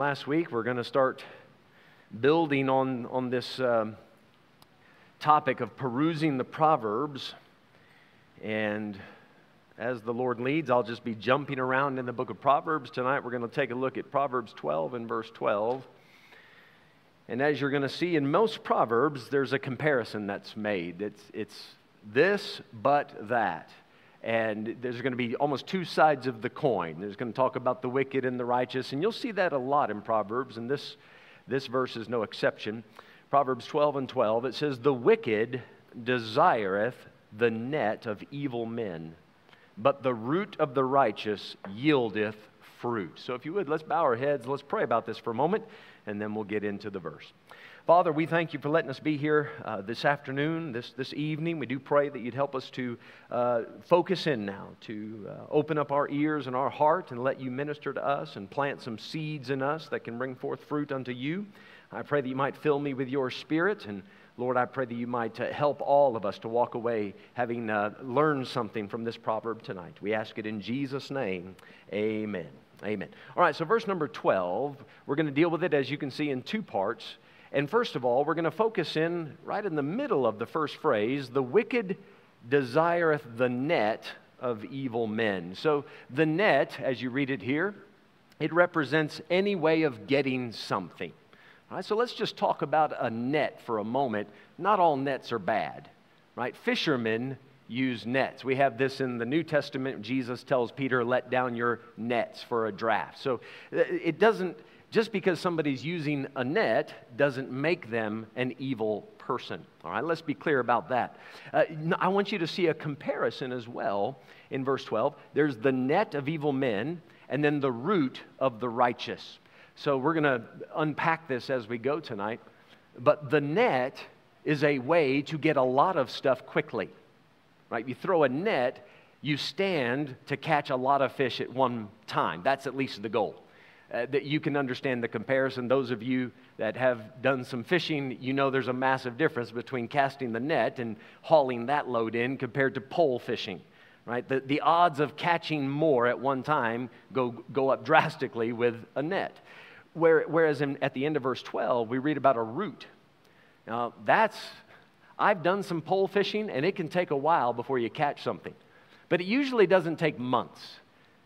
Last week, we're going to start building on, on this um, topic of perusing the Proverbs. And as the Lord leads, I'll just be jumping around in the book of Proverbs. Tonight, we're going to take a look at Proverbs 12 and verse 12. And as you're going to see in most Proverbs, there's a comparison that's made. It's, it's this, but that and there's going to be almost two sides of the coin. There's going to talk about the wicked and the righteous, and you'll see that a lot in Proverbs, and this, this verse is no exception. Proverbs 12 and 12, it says, The wicked desireth the net of evil men, but the root of the righteous yieldeth fruit. So if you would, let's bow our heads, let's pray about this for a moment, and then we'll get into the verse. Father, we thank you for letting us be here uh, this afternoon, this, this evening. We do pray that you'd help us to uh, focus in now, to uh, open up our ears and our heart and let you minister to us and plant some seeds in us that can bring forth fruit unto you. I pray that you might fill me with your spirit. And Lord, I pray that you might uh, help all of us to walk away having uh, learned something from this proverb tonight. We ask it in Jesus' name. Amen. Amen. All right, so verse number 12, we're going to deal with it, as you can see, in two parts. And first of all, we're going to focus in right in the middle of the first phrase the wicked desireth the net of evil men. So the net, as you read it here, it represents any way of getting something. All right, so let's just talk about a net for a moment. Not all nets are bad, right? Fishermen use nets. We have this in the New Testament. Jesus tells Peter, let down your nets for a draft. So uh, it doesn't just because somebody's using a net doesn't make them an evil person. All right, let's be clear about that. Uh, I want you to see a comparison as well in verse 12. There's the net of evil men, and then the root of the righteous. So we're going to unpack this as we go tonight. But the net is a way to get a lot of stuff quickly. Right? You throw a net, you stand to catch a lot of fish at one time. That's at least the goal uh, that you can understand the comparison. Those of you that have done some fishing, you know there's a massive difference between casting the net and hauling that load in compared to pole fishing. Right? The, the odds of catching more at one time go, go up drastically with a net. Where, whereas in, at the end of verse 12, we read about a root. Now, that's, I've done some pole fishing, and it can take a while before you catch something. But it usually doesn't take months.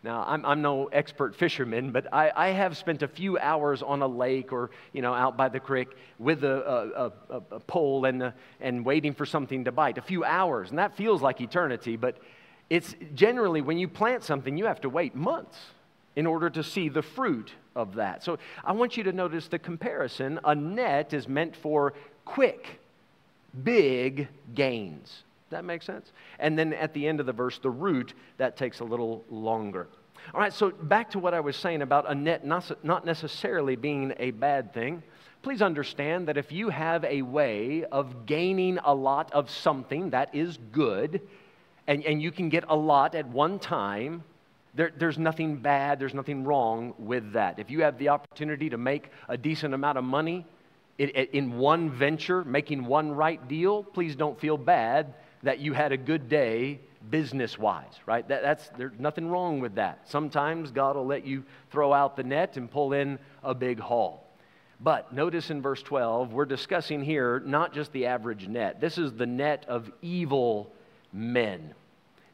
Now, I'm, I'm no expert fisherman, but I, I, have spent a few hours on a lake or, you know, out by the creek with a, a, a, a pole and, a, and waiting for something to bite. A few hours, and that feels like eternity, but it's generally when you plant something, you have to wait months in order to see the fruit of that. So I want you to notice the comparison. A net is meant for quick, big gains that makes sense? And then at the end of the verse, the root, that takes a little longer. All right, so back to what I was saying about a net not necessarily being a bad thing. Please understand that if you have a way of gaining a lot of something that is good, and, and you can get a lot at one time, there, there's nothing bad, there's nothing wrong with that. If you have the opportunity to make a decent amount of money in, in one venture, making one right deal, please don't feel bad that you had a good day business wise, right? That, that's, there's nothing wrong with that. Sometimes God will let you throw out the net and pull in a big haul. But notice in verse 12, we're discussing here not just the average net. This is the net of evil men.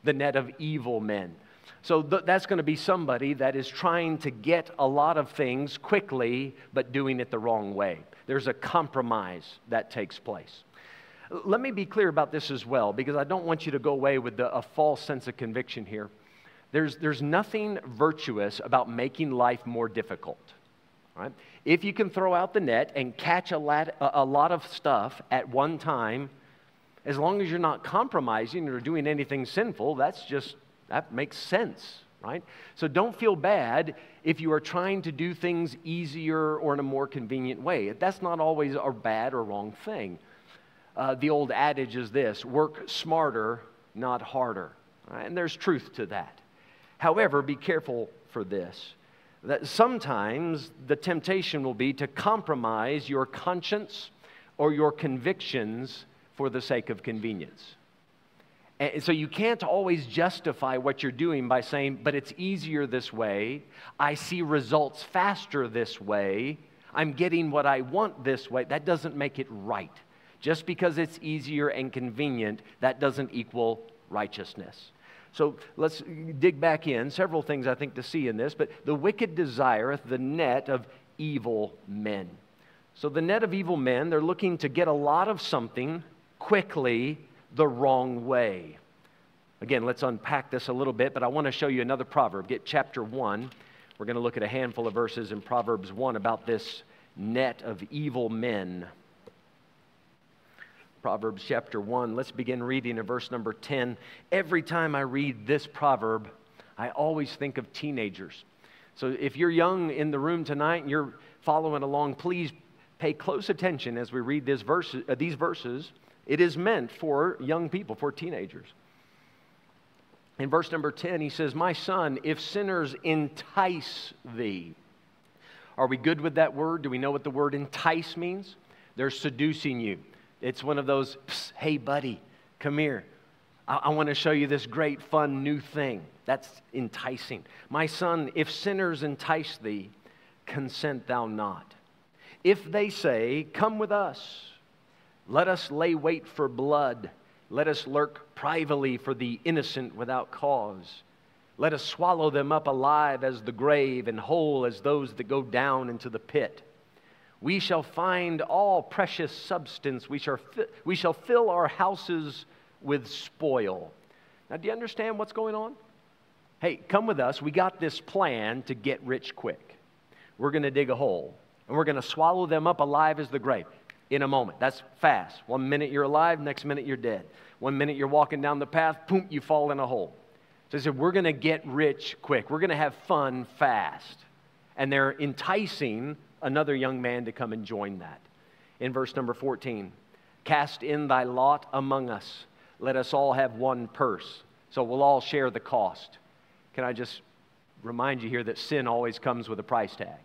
The net of evil men. So th- that's going to be somebody that is trying to get a lot of things quickly, but doing it the wrong way. There's a compromise that takes place. Let me be clear about this as well, because I don't want you to go away with the, a false sense of conviction here. There's, there's nothing virtuous about making life more difficult. Right? If you can throw out the net and catch a lot, a lot of stuff at one time, as long as you're not compromising or doing anything sinful, that's just, that makes sense, right? So don't feel bad if you are trying to do things easier or in a more convenient way. That's not always a bad or wrong thing uh, the old adage is this work smarter, not harder. Right? And there's truth to that. However, be careful for this that sometimes the temptation will be to compromise your conscience or your convictions for the sake of convenience. And so you can't always justify what you're doing by saying, but it's easier this way. I see results faster this way. I'm getting what I want this way. That doesn't make it right. Just because it's easier and convenient, that doesn't equal righteousness. So let's dig back in. Several things I think to see in this, but the wicked desireth the net of evil men. So the net of evil men, they're looking to get a lot of something quickly the wrong way. Again, let's unpack this a little bit, but I want to show you another proverb. Get chapter 1. We're going to look at a handful of verses in Proverbs 1 about this net of evil men. Proverbs chapter 1. Let's begin reading in verse number 10. Every time I read this proverb, I always think of teenagers. So if you're young in the room tonight and you're following along, please pay close attention as we read verse, uh, these verses it is meant for young people, for teenagers. In verse number 10, he says, My son, if sinners entice thee. Are we good with that word? Do we know what the word entice means? They're seducing you. It's one of those, hey, buddy, come here. I, I want to show you this great, fun, new thing. That's enticing. My son, if sinners entice thee, consent thou not. If they say, Come with us, let us lay wait for blood. Let us lurk privily for the innocent without cause. Let us swallow them up alive as the grave and whole as those that go down into the pit. We shall find all precious substance. We shall, fi- we shall fill our houses with spoil. Now, do you understand what's going on? Hey, come with us. We got this plan to get rich quick. We're going to dig a hole and we're going to swallow them up alive as the grave in a moment. That's fast. One minute you're alive, next minute you're dead. One minute you're walking down the path, boom, you fall in a hole. So he said, We're going to get rich quick. We're going to have fun fast. And they're enticing another young man to come and join that. In verse number 14, cast in thy lot among us. Let us all have one purse. So we'll all share the cost. Can I just remind you here that sin always comes with a price tag?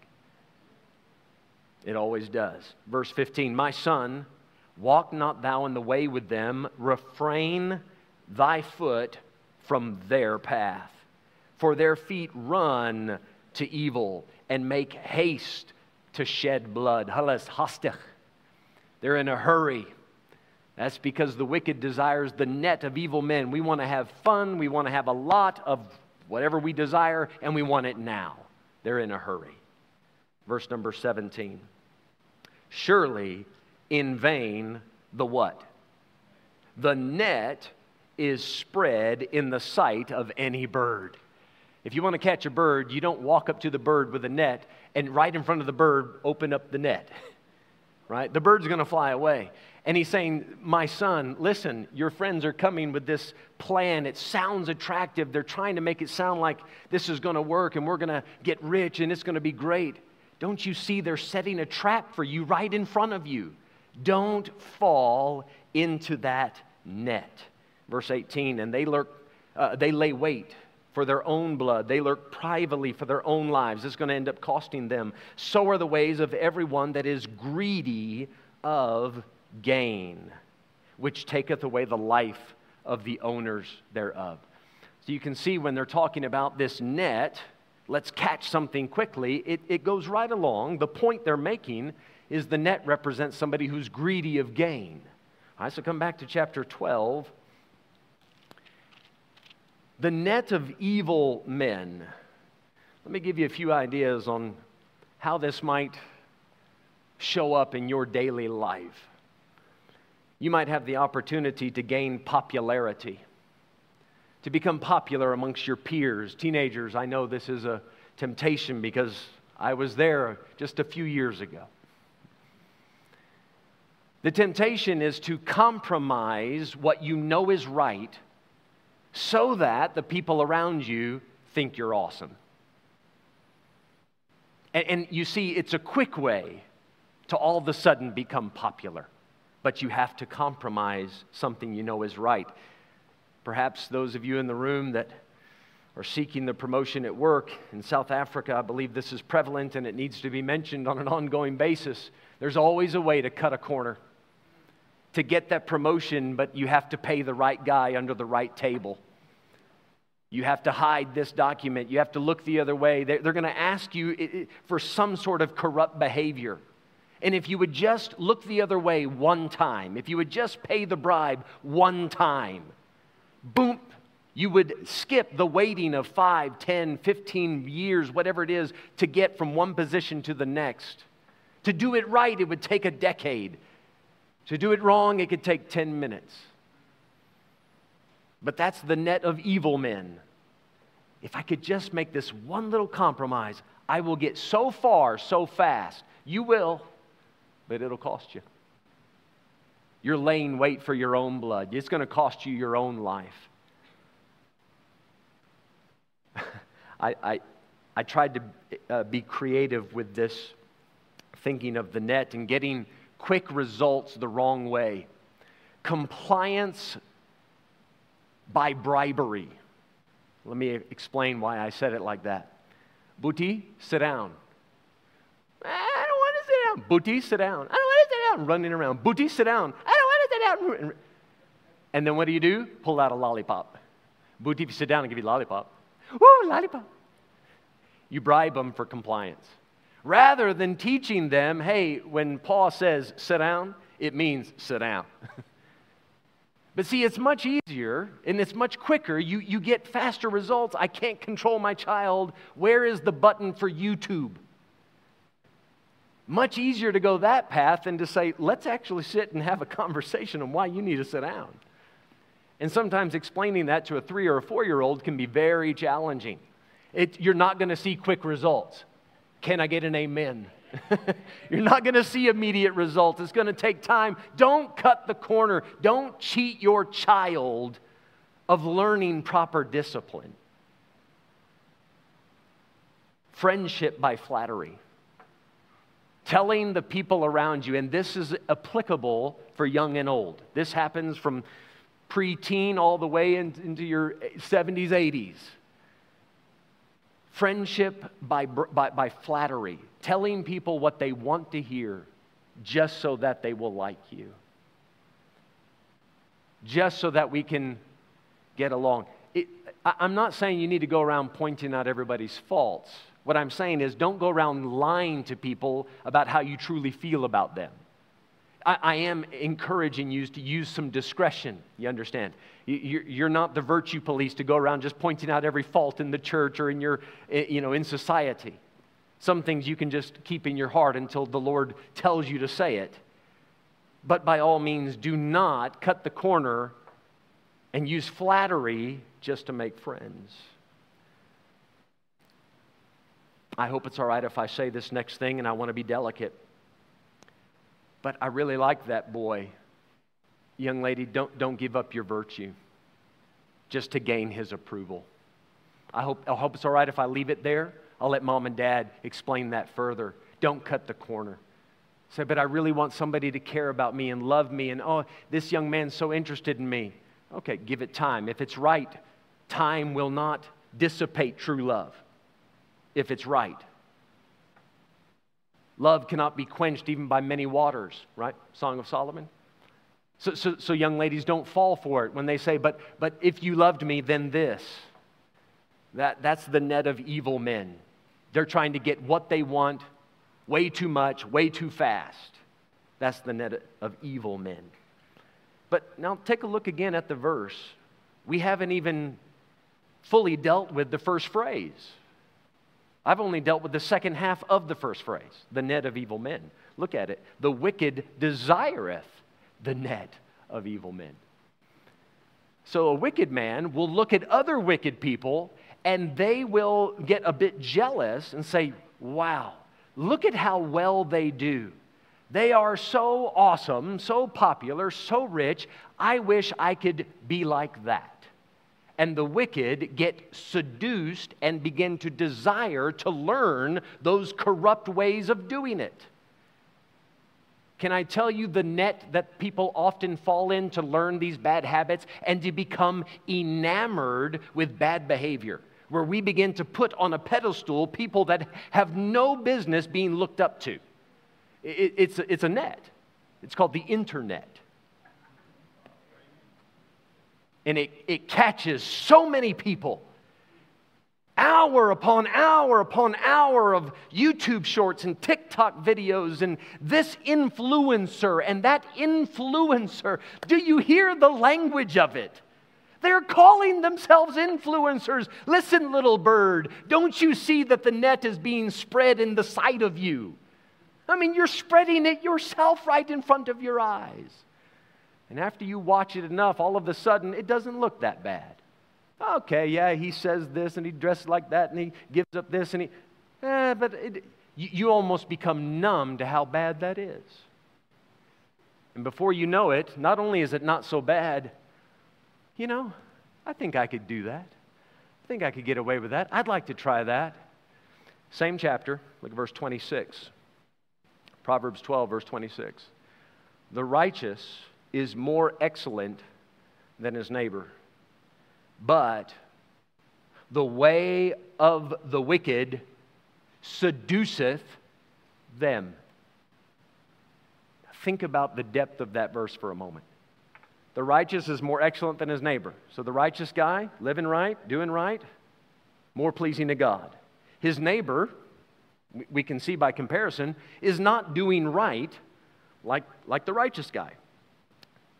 It always does. Verse 15 My son, walk not thou in the way with them, refrain thy foot from their path. For their feet run to evil and make haste to shed blood. Halas hastich. They're in a hurry. That's because the wicked desires the net of evil men. We want to have fun, we want to have a lot of whatever we desire, and we want it now. They're in a hurry. Verse number 17. Surely in vain the what? The net is spread in the sight of any bird. If you want to catch a bird, you don't walk up to the bird with a net and right in front of the bird open up the net. Right? The bird's going to fly away. And he's saying, My son, listen, your friends are coming with this plan. It sounds attractive. They're trying to make it sound like this is going to work and we're going to get rich and it's going to be great. Don't you see they're setting a trap for you right in front of you? Don't fall into that net. Verse 18, and they lurk, uh, they lay wait for their own blood. They lurk privately for their own lives. It's going to end up costing them. So are the ways of everyone that is greedy of gain, which taketh away the life of the owners thereof. So you can see when they're talking about this net, let's catch something quickly, it, it goes right along. The point they're making is the net represents somebody who's greedy of gain. All right, so come back to chapter 12. The net of evil men. Let me give you a few ideas on how this might show up in your daily life. You might have the opportunity to gain popularity to become popular amongst your peers. Teenagers, I know this is a temptation because I was there just a few years ago. The temptation is to compromise what you know is right so that the people around you think you're awesome. And, and, you see, it's a quick way to all of a sudden become popular, but you have to compromise something you know is right. Perhaps those of you in the room that are seeking the promotion at work in South Africa, I believe this is prevalent and it needs to be mentioned on an ongoing basis. There's always a way to cut a corner. To get that promotion, but you have to pay the right guy under the right table. You have to hide this document. You have to look the other way. They're, they're going to ask you for some sort of corrupt behavior. And if you would just look the other way one time, if you would just pay the bribe one time, boom, you would skip the waiting of 5, 10, 15 years, whatever it is, to get from one position to the next. To do it right, it would take a decade. To do it wrong, it could take 10 minutes. But that's the net of evil men. If I could just make this one little compromise, I will get so far so fast. You will, but it'll cost you. You're laying wait for your own blood. It's going to cost you your own life. I, I, I tried to uh, be creative with this, thinking of the net and getting quick results the wrong way. Compliance by bribery. Let me explain why I said it like that. Booty, sit down. I don't want to sit down. Booty, sit down. I don't want to sit down. Running around. Booty, sit down. I don't want to sit down. And then what do you do? Pull out a lollipop. Booty, sit down and give you a lollipop. Ooh, lollipop. You bribe them for compliance. Rather than teaching them, hey, when Paul says sit down, it means sit down. but see, it's much easier and it's much quicker. You, you get faster results. I can't control my child. Where is the button for YouTube? Much easier to go that path than to say, let's actually sit and have a conversation on why you need to sit down. And sometimes explaining that to a three or a four year old can be very challenging. It, you're not going to see quick results. Can I get an amen? You're not going to see immediate results. It's going to take time. Don't cut the corner. Don't cheat your child of learning proper discipline. Friendship by flattery. Telling the people around you, and this is applicable for young and old. This happens from preteen all the way into your 70s, 80s Friendship by, by, by flattery, telling people what they want to hear just so that they will like you, just so that we can get along. It, I'm not saying you need to go around pointing out everybody's faults. What I'm saying is don't go around lying to people about how you truly feel about them. I, I am encouraging you to use some discretion. You understand? You, you're not the virtue police to go around just pointing out every fault in the church or in your, eh, you know, in society. Some things you can just keep in your heart until the Lord tells you to say it. But by all means, do not cut the corner and use flattery just to make friends. I hope it's all right if I say this next thing, and I want to be delicate. But I really like that boy. Young lady, don't, don't give up your virtue just to gain his approval. I hope, I hope it's all right if I leave it there. I'll let mom and dad explain that further. Don't cut the corner. Say, but I really want somebody to care about me and love me, and oh, this young man's so interested in me. Okay, give it time. If it's right, time will not dissipate true love. If it's right. Love cannot be quenched even by many waters, right? Song of Solomon. So, so, so, young ladies, don't fall for it when they say, but, but if you loved me, then this. That, that's the net of evil men. They're trying to get what they want way too much, way too fast. That's the net of evil men. But now take a look again at the verse. We haven't even fully dealt with the first phrase. I've only dealt with the second half of the first phrase, the net of evil men. Look at it. The wicked desireth the net of evil men. So a wicked man will look at other wicked people and they will get a bit jealous and say, Wow, look at how well they do. They are so awesome, so popular, so rich. I wish I could be like that and the wicked get seduced and begin to desire to learn those corrupt ways of doing it. Can I tell you the net that people often fall in to learn these bad habits and to become enamored with bad behavior? Where we begin to put on a pedestal people that have no business being looked up to. It's, it's a net. It's called the internet. And it, it catches so many people. Hour upon hour upon hour of YouTube shorts and TikTok videos, and this influencer and that influencer. Do you hear the language of it? They're calling themselves influencers. Listen, little bird, don't you see that the net is being spread in the sight of you? I mean, you're spreading it yourself right in front of your eyes. And after you watch it enough, all of a sudden, it doesn't look that bad. Okay, yeah, he says this and he dresses like that and he gives up this and he, eh, but it, you, you almost become numb to how bad that is. And before you know it, not only is it not so bad, you know, I think I could do that. I think I could get away with that. I'd like to try that. Same chapter, look at verse 26. Proverbs 12, verse 26. The righteous is more excellent than his neighbor, but the way of the wicked seduceth them. Think about the depth of that verse for a moment. The righteous is more excellent than his neighbor. So the righteous guy, living right, doing right, more pleasing to God. His neighbor, we can see by comparison, is not doing right like, like the righteous guy.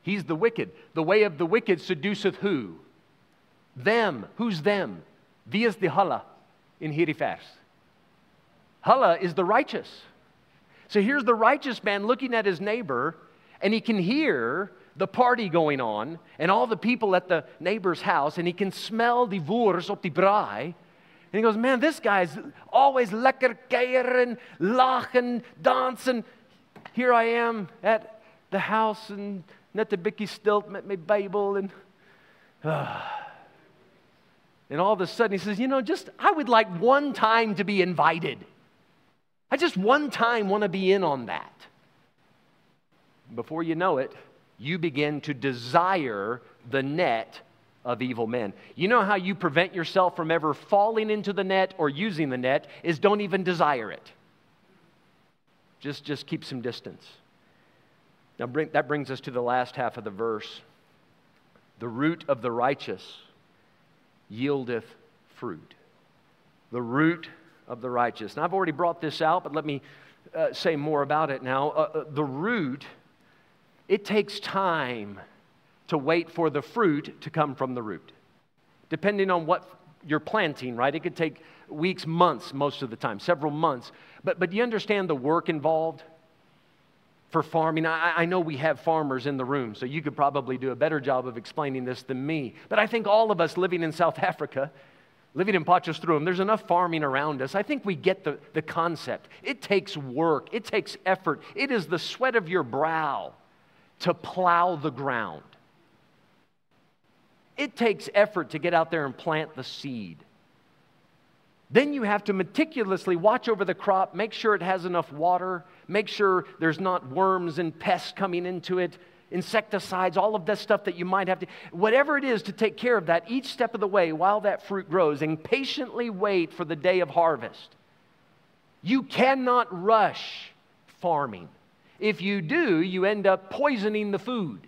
He's the wicked. The way of the wicked seduceth who? Them. Who's them? Is the Hala in Hirifers? Hala is the righteous. So here's the righteous man looking at his neighbor, and he can hear the party going on and all the people at the neighbor's house, and he can smell the voers op die braai. And he goes, Man, this guy's always lekker keier and lachen, dancing. Here I am at the house and net een beetje stilt met my Bible and uh, and all of a sudden he says, you know, just I would like one time to be invited. I just one time want to be in on that. Before you know it, you begin to desire the net of evil men. You know how you prevent yourself from ever falling into the net or using the net is don't even desire it. Just just keep some distance. Now bring, that brings us to the last half of the verse. The root of the righteous yieldeth fruit. The root of the righteous. Now I've already brought this out, but let me uh, say more about it now. Uh, uh, the root, it takes time to wait for the fruit to come from the root. Depending on what you're planting, right? It could take weeks, months most of the time, several months. But, but do you understand the work involved for farming? I, I know we have farmers in the room, so you could probably do a better job of explaining this than me. But I think all of us living in South Africa, living in Potchefstroom, there's enough farming around us. I think we get the, the concept. It takes work, it takes effort, it is the sweat of your brow to plow the ground. It takes effort to get out there and plant the seed. Then you have to meticulously watch over the crop, make sure it has enough water, make sure there's not worms and pests coming into it, insecticides, all of that stuff that you might have to, whatever it is to take care of that each step of the way while that fruit grows, and patiently wait for the day of harvest. You cannot rush farming. If you do, you end up poisoning the food.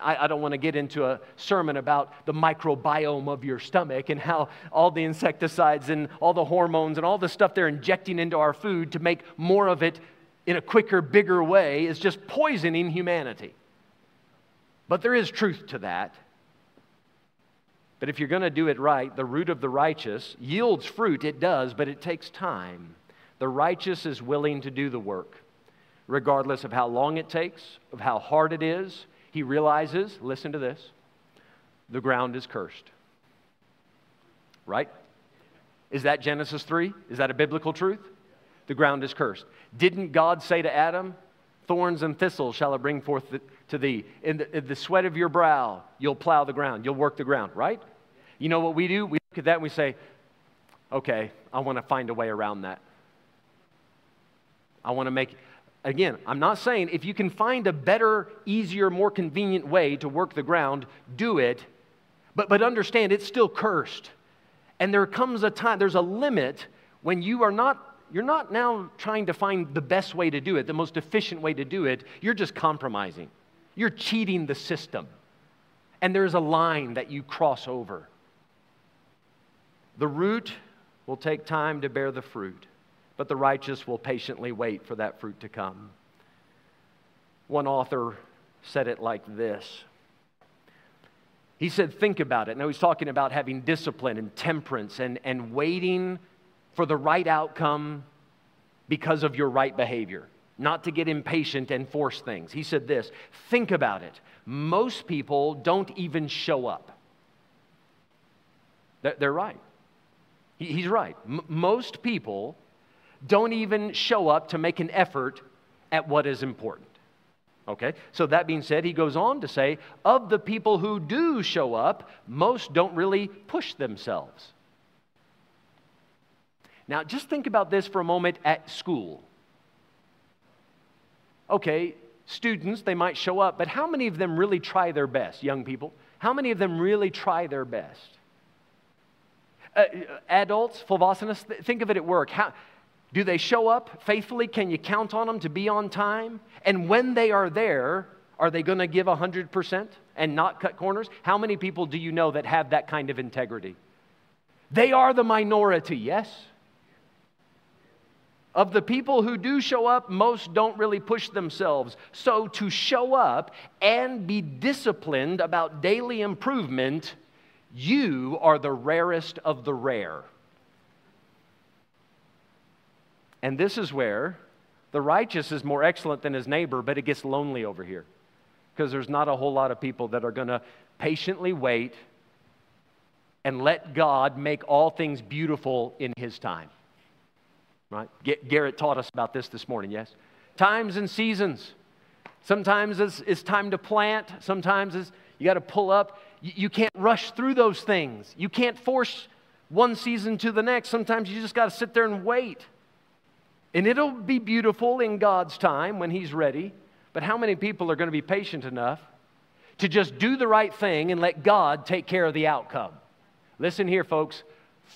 I, I, don't want to get into a sermon about the microbiome of your stomach and how all the insecticides and all the hormones and all the stuff they're injecting into our food to make more of it in a quicker, bigger way is just poisoning humanity. But there is truth to that. But if you're going to do it right, the root of the righteous yields fruit, it does, but it takes time. The righteous is willing to do the work, regardless of how long it takes, of how hard it is he realizes, listen to this, the ground is cursed. Right? Is that Genesis 3? Is that a biblical truth? The ground is cursed. Didn't God say to Adam, Thorns and thistles shall I bring forth to thee? In the, in the sweat of your brow, you'll plow the ground, you'll work the ground, right? You know what we do? We look at that and we say, okay, I want to find a way around that. I want to make Again, I'm not saying if you can find a better, easier, more convenient way to work the ground, do it. But, but understand it's still cursed. And there comes a time, there's a limit when you are not, you're not now trying to find the best way to do it, the most efficient way to do it. You're just compromising. You're cheating the system. and there's a line that you cross over. The root will take time to bear the fruit, but the righteous will patiently wait for that fruit to come. One author said it like this He said, Think about it. Now, he's talking about having discipline and temperance and, and waiting for the right outcome because of your right behavior, not to get impatient and force things. He said this Think about it. Most people don't even show up. They're right. He's right. Most people don't even show up to make an effort at what is important. Okay? So, that being said, he goes on to say, of the people who do show up, most don't really push themselves. Now, just think about this for a moment at school. Okay, students, they might show up, but how many of them really try their best, young people? How many of them really try their best? Uh, adults, Fulvosinists, think of it at work. How, do they show up faithfully? Can you count on them to be on time? And when they are there, are they going to give 100% and not cut corners? How many people do you know that have that kind of integrity? They are the minority, yes? Of the people who do show up, most don't really push themselves. So to show up and be disciplined about daily improvement you are the rarest of the rare. And this is where the righteous is more excellent than his neighbor, but it gets lonely over here because there's not a whole lot of people that are going to patiently wait and let God make all things beautiful in his time. Right? Garrett taught us about this this morning, yes? Times and seasons. Sometimes it's, it's time to plant, sometimes it's, you got to pull up. You can't rush through those things. You can't force one season to the next. Sometimes you just got to sit there and wait. And it'll be beautiful in God's time when He's ready. But how many people are going to be patient enough to just do the right thing and let God take care of the outcome? Listen here, folks.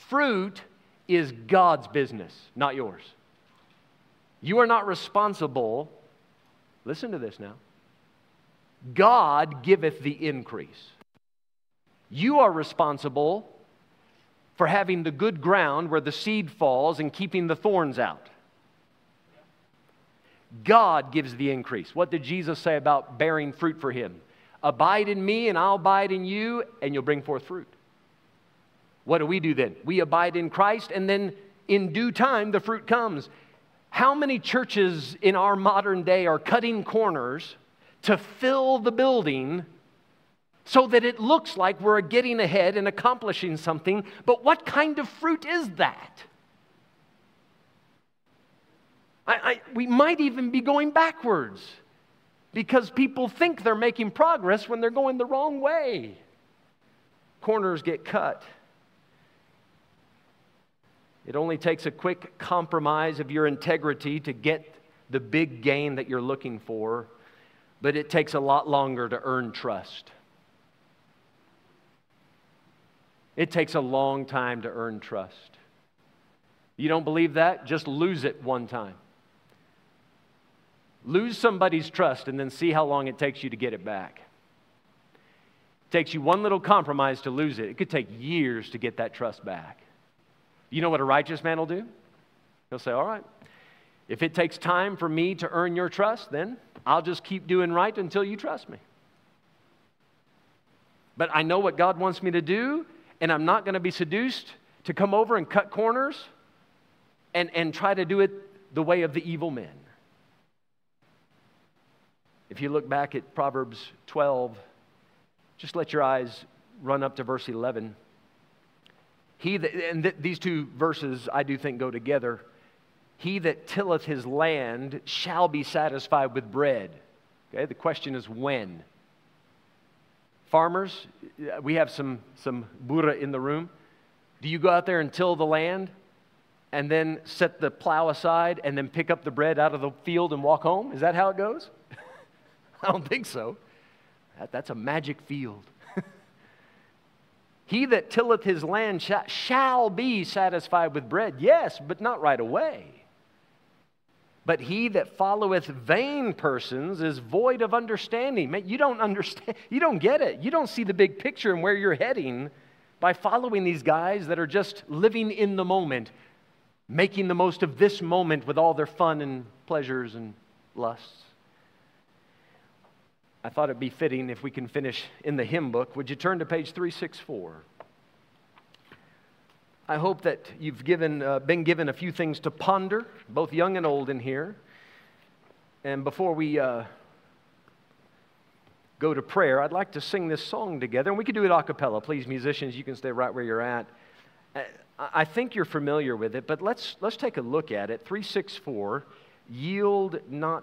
Fruit is God's business, not yours. You are not responsible. Listen to this now. God giveth the increase. You are responsible for having the good ground where the seed falls and keeping the thorns out. God gives the increase. What did Jesus say about bearing fruit for him? Abide in me, and I'll abide in you, and you'll bring forth fruit. What do we do then? We abide in Christ, and then in due time, the fruit comes. How many churches in our modern day are cutting corners to fill the building so that it looks like we're getting ahead and accomplishing something. But what kind of fruit is that? I, I, we might even be going backwards because people think they're making progress when they're going the wrong way. Corners get cut. It only takes a quick compromise of your integrity to get the big gain that you're looking for, but it takes a lot longer to earn trust. It takes a long time to earn trust. You don't believe that? Just lose it one time. Lose somebody's trust and then see how long it takes you to get it back. It takes you one little compromise to lose it. It could take years to get that trust back. You know what a righteous man will do? He'll say, All right, if it takes time for me to earn your trust, then I'll just keep doing right until you trust me. But I know what God wants me to do, and I'm not going to be seduced to come over and cut corners and, and try to do it the way of the evil men. If you look back at Proverbs 12, just let your eyes run up to verse 11. He that, and th- these two verses I do think go together. He that tilleth his land shall be satisfied with bread. Okay, the question is when. Farmers, we have some, some Bura in the room. Do you go out there and till the land and then set the plow aside and then pick up the bread out of the field and walk home? Is that how it goes? I don't think so. That, that's a magic field. he that tilleth his land shall be satisfied with bread. Yes, but not right away. But he that followeth vain persons is void of understanding. Man, you don't understand, you don't get it. You don't see the big picture and where you're heading by following these guys that are just living in the moment, making the most of this moment with all their fun and pleasures and lusts. I thought it'd be fitting if we can finish in the hymn book. Would you turn to page 364? I hope that you've given, uh, been given a few things to ponder, both young and old in here. And before we uh, go to prayer, I'd like to sing this song together. And we could do it a cappella. Please, musicians, you can stay right where you're at. Uh, I think you're familiar with it, but let's, let's take a look at it. 364 Yield not